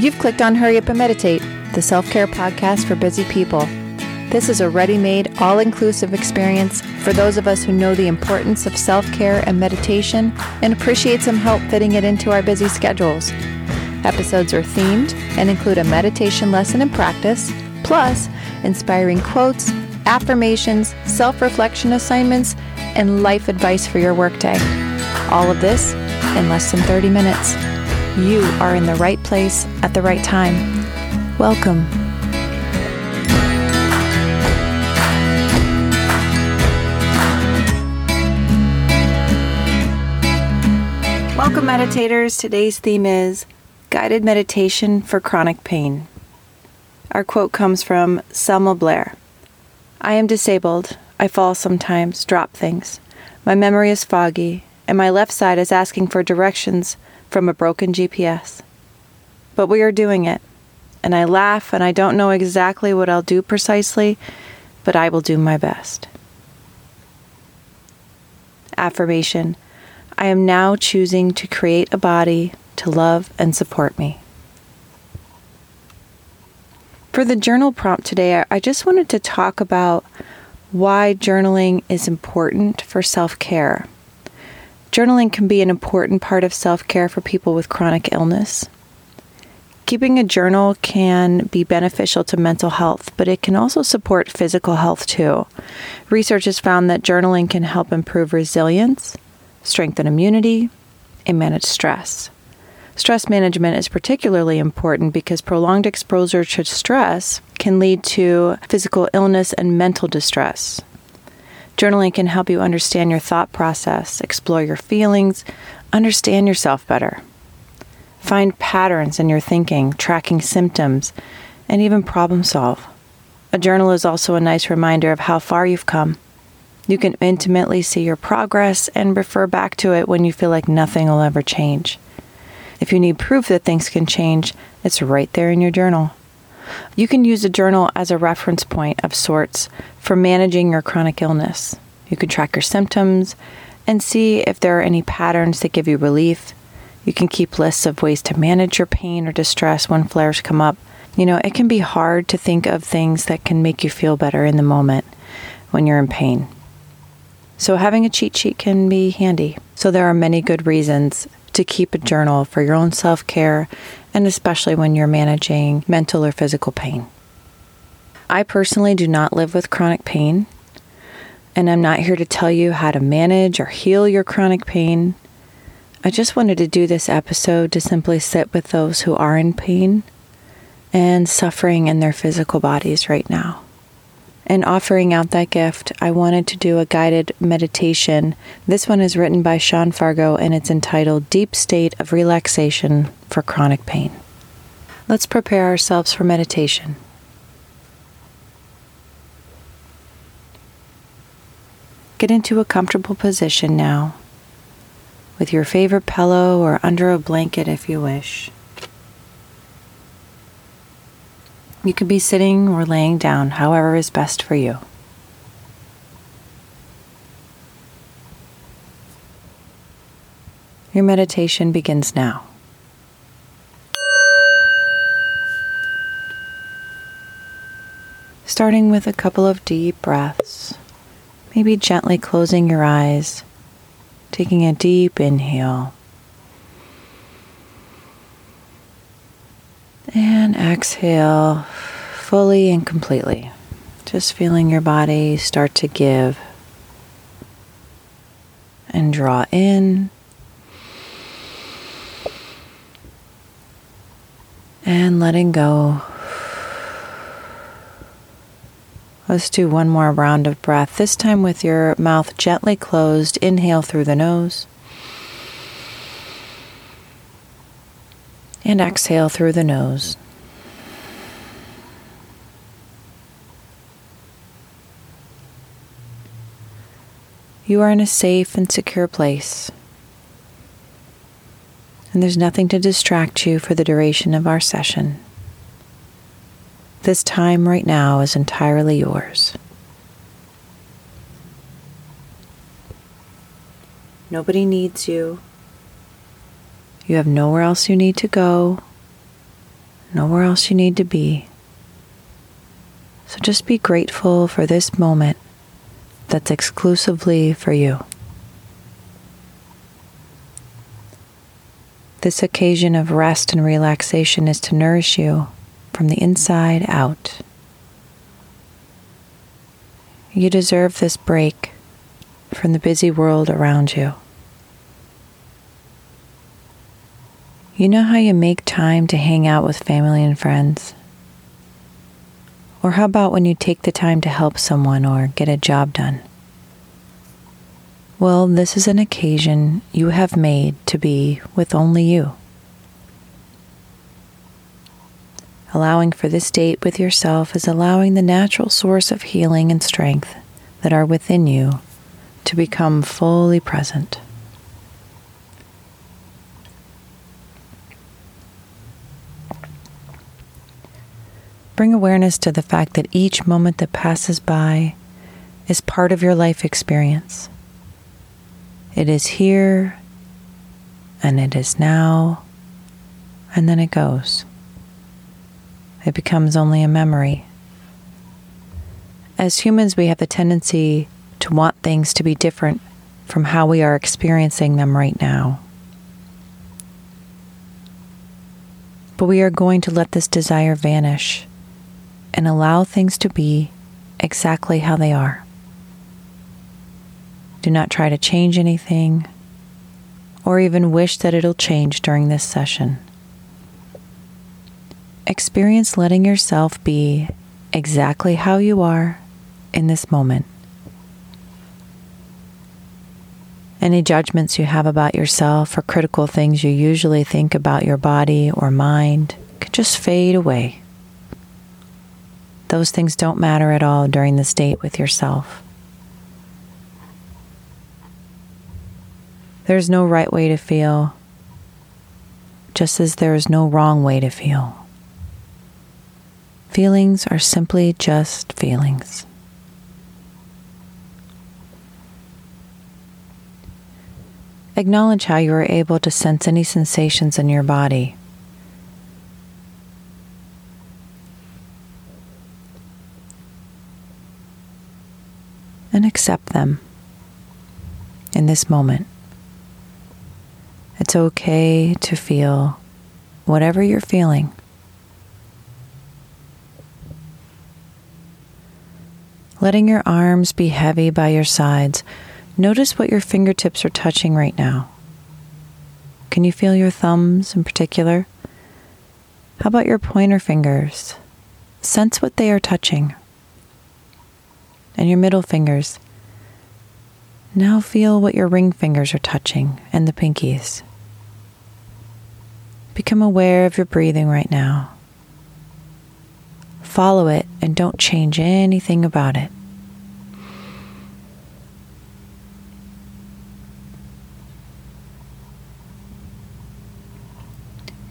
You've clicked on Hurry Up and Meditate, the self care podcast for busy people. This is a ready made, all inclusive experience for those of us who know the importance of self care and meditation and appreciate some help fitting it into our busy schedules. Episodes are themed and include a meditation lesson and practice, plus inspiring quotes, affirmations, self reflection assignments, and life advice for your workday. All of this in less than 30 minutes. You are in the right place at the right time. Welcome. Welcome, meditators. Today's theme is Guided Meditation for Chronic Pain. Our quote comes from Selma Blair I am disabled. I fall sometimes, drop things. My memory is foggy, and my left side is asking for directions from a broken GPS. But we are doing it, and I laugh, and I don't know exactly what I'll do precisely, but I will do my best. Affirmation I am now choosing to create a body to love and support me. For the journal prompt today, I just wanted to talk about why journaling is important for self care. Journaling can be an important part of self care for people with chronic illness. Keeping a journal can be beneficial to mental health, but it can also support physical health too. Research has found that journaling can help improve resilience, strengthen immunity, and manage stress. Stress management is particularly important because prolonged exposure to stress can lead to physical illness and mental distress. Journaling can help you understand your thought process, explore your feelings, understand yourself better. Find patterns in your thinking, tracking symptoms, and even problem solve. A journal is also a nice reminder of how far you've come. You can intimately see your progress and refer back to it when you feel like nothing will ever change. If you need proof that things can change, it's right there in your journal. You can use a journal as a reference point of sorts for managing your chronic illness. You can track your symptoms and see if there are any patterns that give you relief. You can keep lists of ways to manage your pain or distress when flares come up. You know, it can be hard to think of things that can make you feel better in the moment when you're in pain. So, having a cheat sheet can be handy. So, there are many good reasons to keep a journal for your own self care and especially when you're managing mental or physical pain. I personally do not live with chronic pain, and I'm not here to tell you how to manage or heal your chronic pain. I just wanted to do this episode to simply sit with those who are in pain and suffering in their physical bodies right now and offering out that gift, I wanted to do a guided meditation. This one is written by Sean Fargo and it's entitled Deep State of Relaxation for Chronic Pain. Let's prepare ourselves for meditation. Get into a comfortable position now, with your favorite pillow or under a blanket if you wish. You can be sitting or laying down, however is best for you. Your meditation begins now. Starting with a couple of deep breaths, maybe gently closing your eyes, taking a deep inhale. And exhale fully and completely. Just feeling your body start to give and draw in and letting go. Let's do one more round of breath, this time with your mouth gently closed. Inhale through the nose. And exhale through the nose. You are in a safe and secure place, and there's nothing to distract you for the duration of our session. This time right now is entirely yours. Nobody needs you. You have nowhere else you need to go. nowhere else you need to be. So just be grateful for this moment that's exclusively for you. This occasion of rest and relaxation is to nourish you from the inside out. You deserve this break from the busy world around you. You know how you make time to hang out with family and friends? Or how about when you take the time to help someone or get a job done? Well, this is an occasion you have made to be with only you. Allowing for this date with yourself is allowing the natural source of healing and strength that are within you to become fully present. Bring awareness to the fact that each moment that passes by is part of your life experience. It is here, and it is now, and then it goes. It becomes only a memory. As humans, we have the tendency to want things to be different from how we are experiencing them right now. But we are going to let this desire vanish and allow things to be exactly how they are. Do not try to change anything or even wish that it'll change during this session. Experience letting yourself be exactly how you are in this moment. Any judgments you have about yourself or critical things you usually think about your body or mind could just fade away. Those things don't matter at all during this date with yourself. There's no right way to feel, just as there is no wrong way to feel. Feelings are simply just feelings. Acknowledge how you are able to sense any sensations in your body. And accept them in this moment. It's okay to feel whatever you're feeling. Letting your arms be heavy by your sides, notice what your fingertips are touching right now. Can you feel your thumbs in particular? How about your pointer fingers? Sense what they are touching. And your middle fingers. Now feel what your ring fingers are touching and the pinkies. Become aware of your breathing right now. Follow it and don't change anything about it.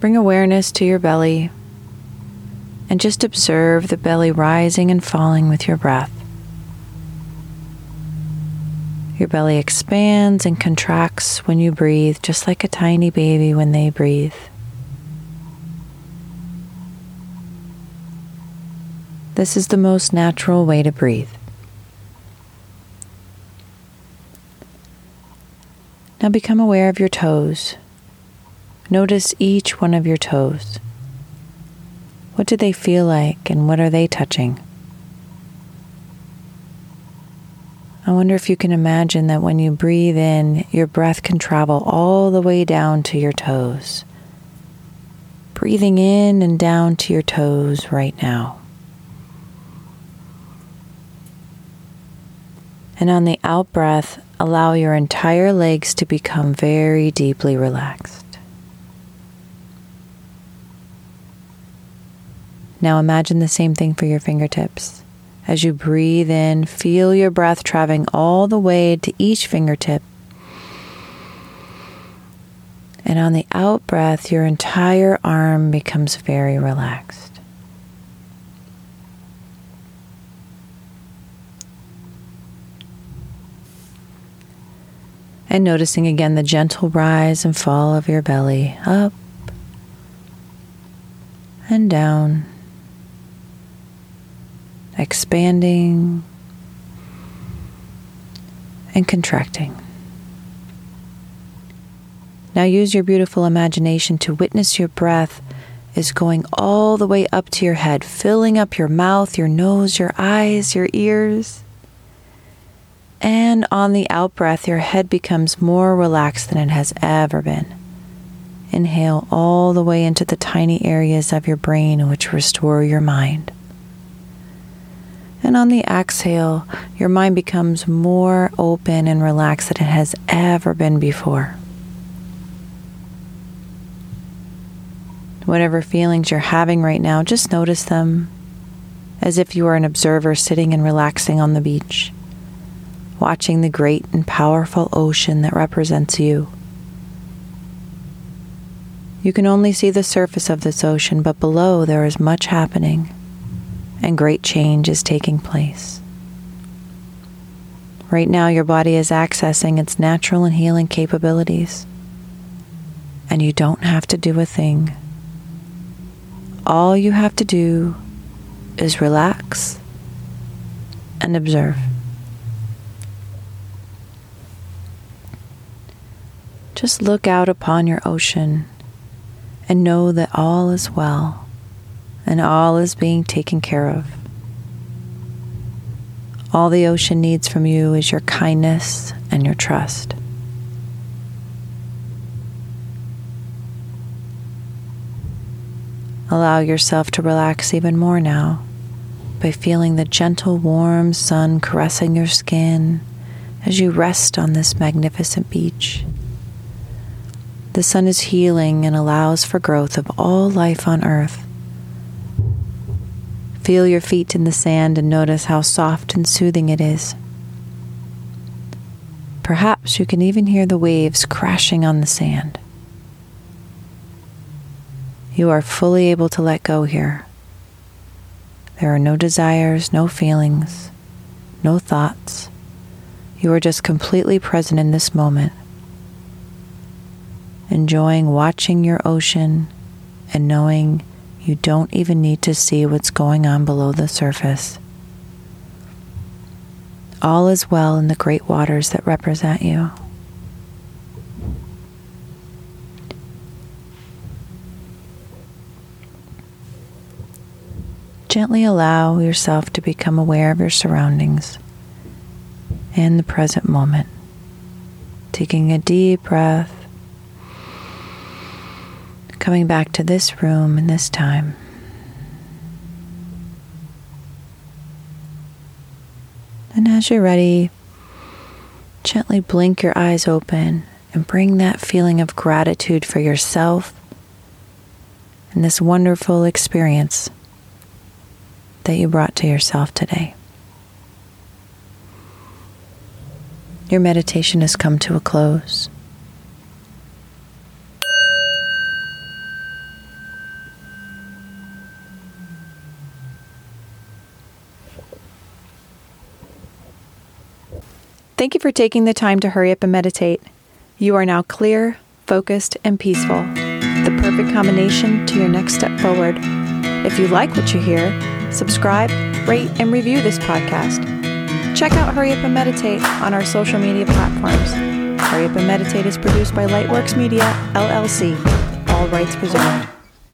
Bring awareness to your belly and just observe the belly rising and falling with your breath. Your belly expands and contracts when you breathe, just like a tiny baby when they breathe. This is the most natural way to breathe. Now become aware of your toes. Notice each one of your toes. What do they feel like and what are they touching? I wonder if you can imagine that when you breathe in, your breath can travel all the way down to your toes. Breathing in and down to your toes right now. And on the out breath, allow your entire legs to become very deeply relaxed. Now imagine the same thing for your fingertips. As you breathe in, feel your breath traveling all the way to each fingertip. And on the out breath, your entire arm becomes very relaxed. and noticing again the gentle rise and fall of your belly up and down, expanding and contracting. Now use your beautiful imagination to witness your breath is going all the way up to your head, filling up your mouth, your nose, your eyes, your ears. And on the out breath, your head becomes more relaxed than it has ever been. Inhale all the way into the tiny areas of your brain which restore your mind. And on the exhale, your mind becomes more open and relaxed than it has ever been before. Whatever feelings you're having right now, just notice them as if you are an observer sitting and relaxing on the beach, watching the great and powerful ocean that represents you. You can only see the surface of this ocean, but below there is much happening and great change is taking place. Right now, your body is accessing its natural and healing capabilities, and you don't have to do a thing. All you have to do is relax and observe. Just look out upon your ocean and know that all is well and all is being taken care of. All the ocean needs from you is your kindness and your trust. Allow yourself to relax even more now by feeling the gentle, warm sun caressing your skin as you rest on this magnificent beach. The sun is healing and allows for growth of all life on earth. Feel your feet in the sand and notice how soft and soothing it is. Perhaps you can even hear the waves crashing on the sand. You are fully able to let go here. There are no desires, no feelings, no thoughts. You are just completely present in this moment, enjoying watching your ocean and knowing you don't even need to see what's going on below the surface. All is well in the great waters that represent you. Gently allow yourself to become aware of your surroundings and the present moment. Taking a deep breath, coming back to this room and this time. And as you're ready, gently blink your eyes open and bring that feeling of gratitude for yourself and this wonderful experience that you brought to yourself today. Your meditation has come to a close. Thank you for taking the time to hurry up and meditate. You are now clear, focused, and peaceful. The perfect combination to your next step forward. If you like what you hear, subscribe, rate, and review this podcast. Check out Hurry Up and Meditate on our social media platforms. Hurry Up and Meditate is produced by Lightworks Media, LLC. All rights reserved.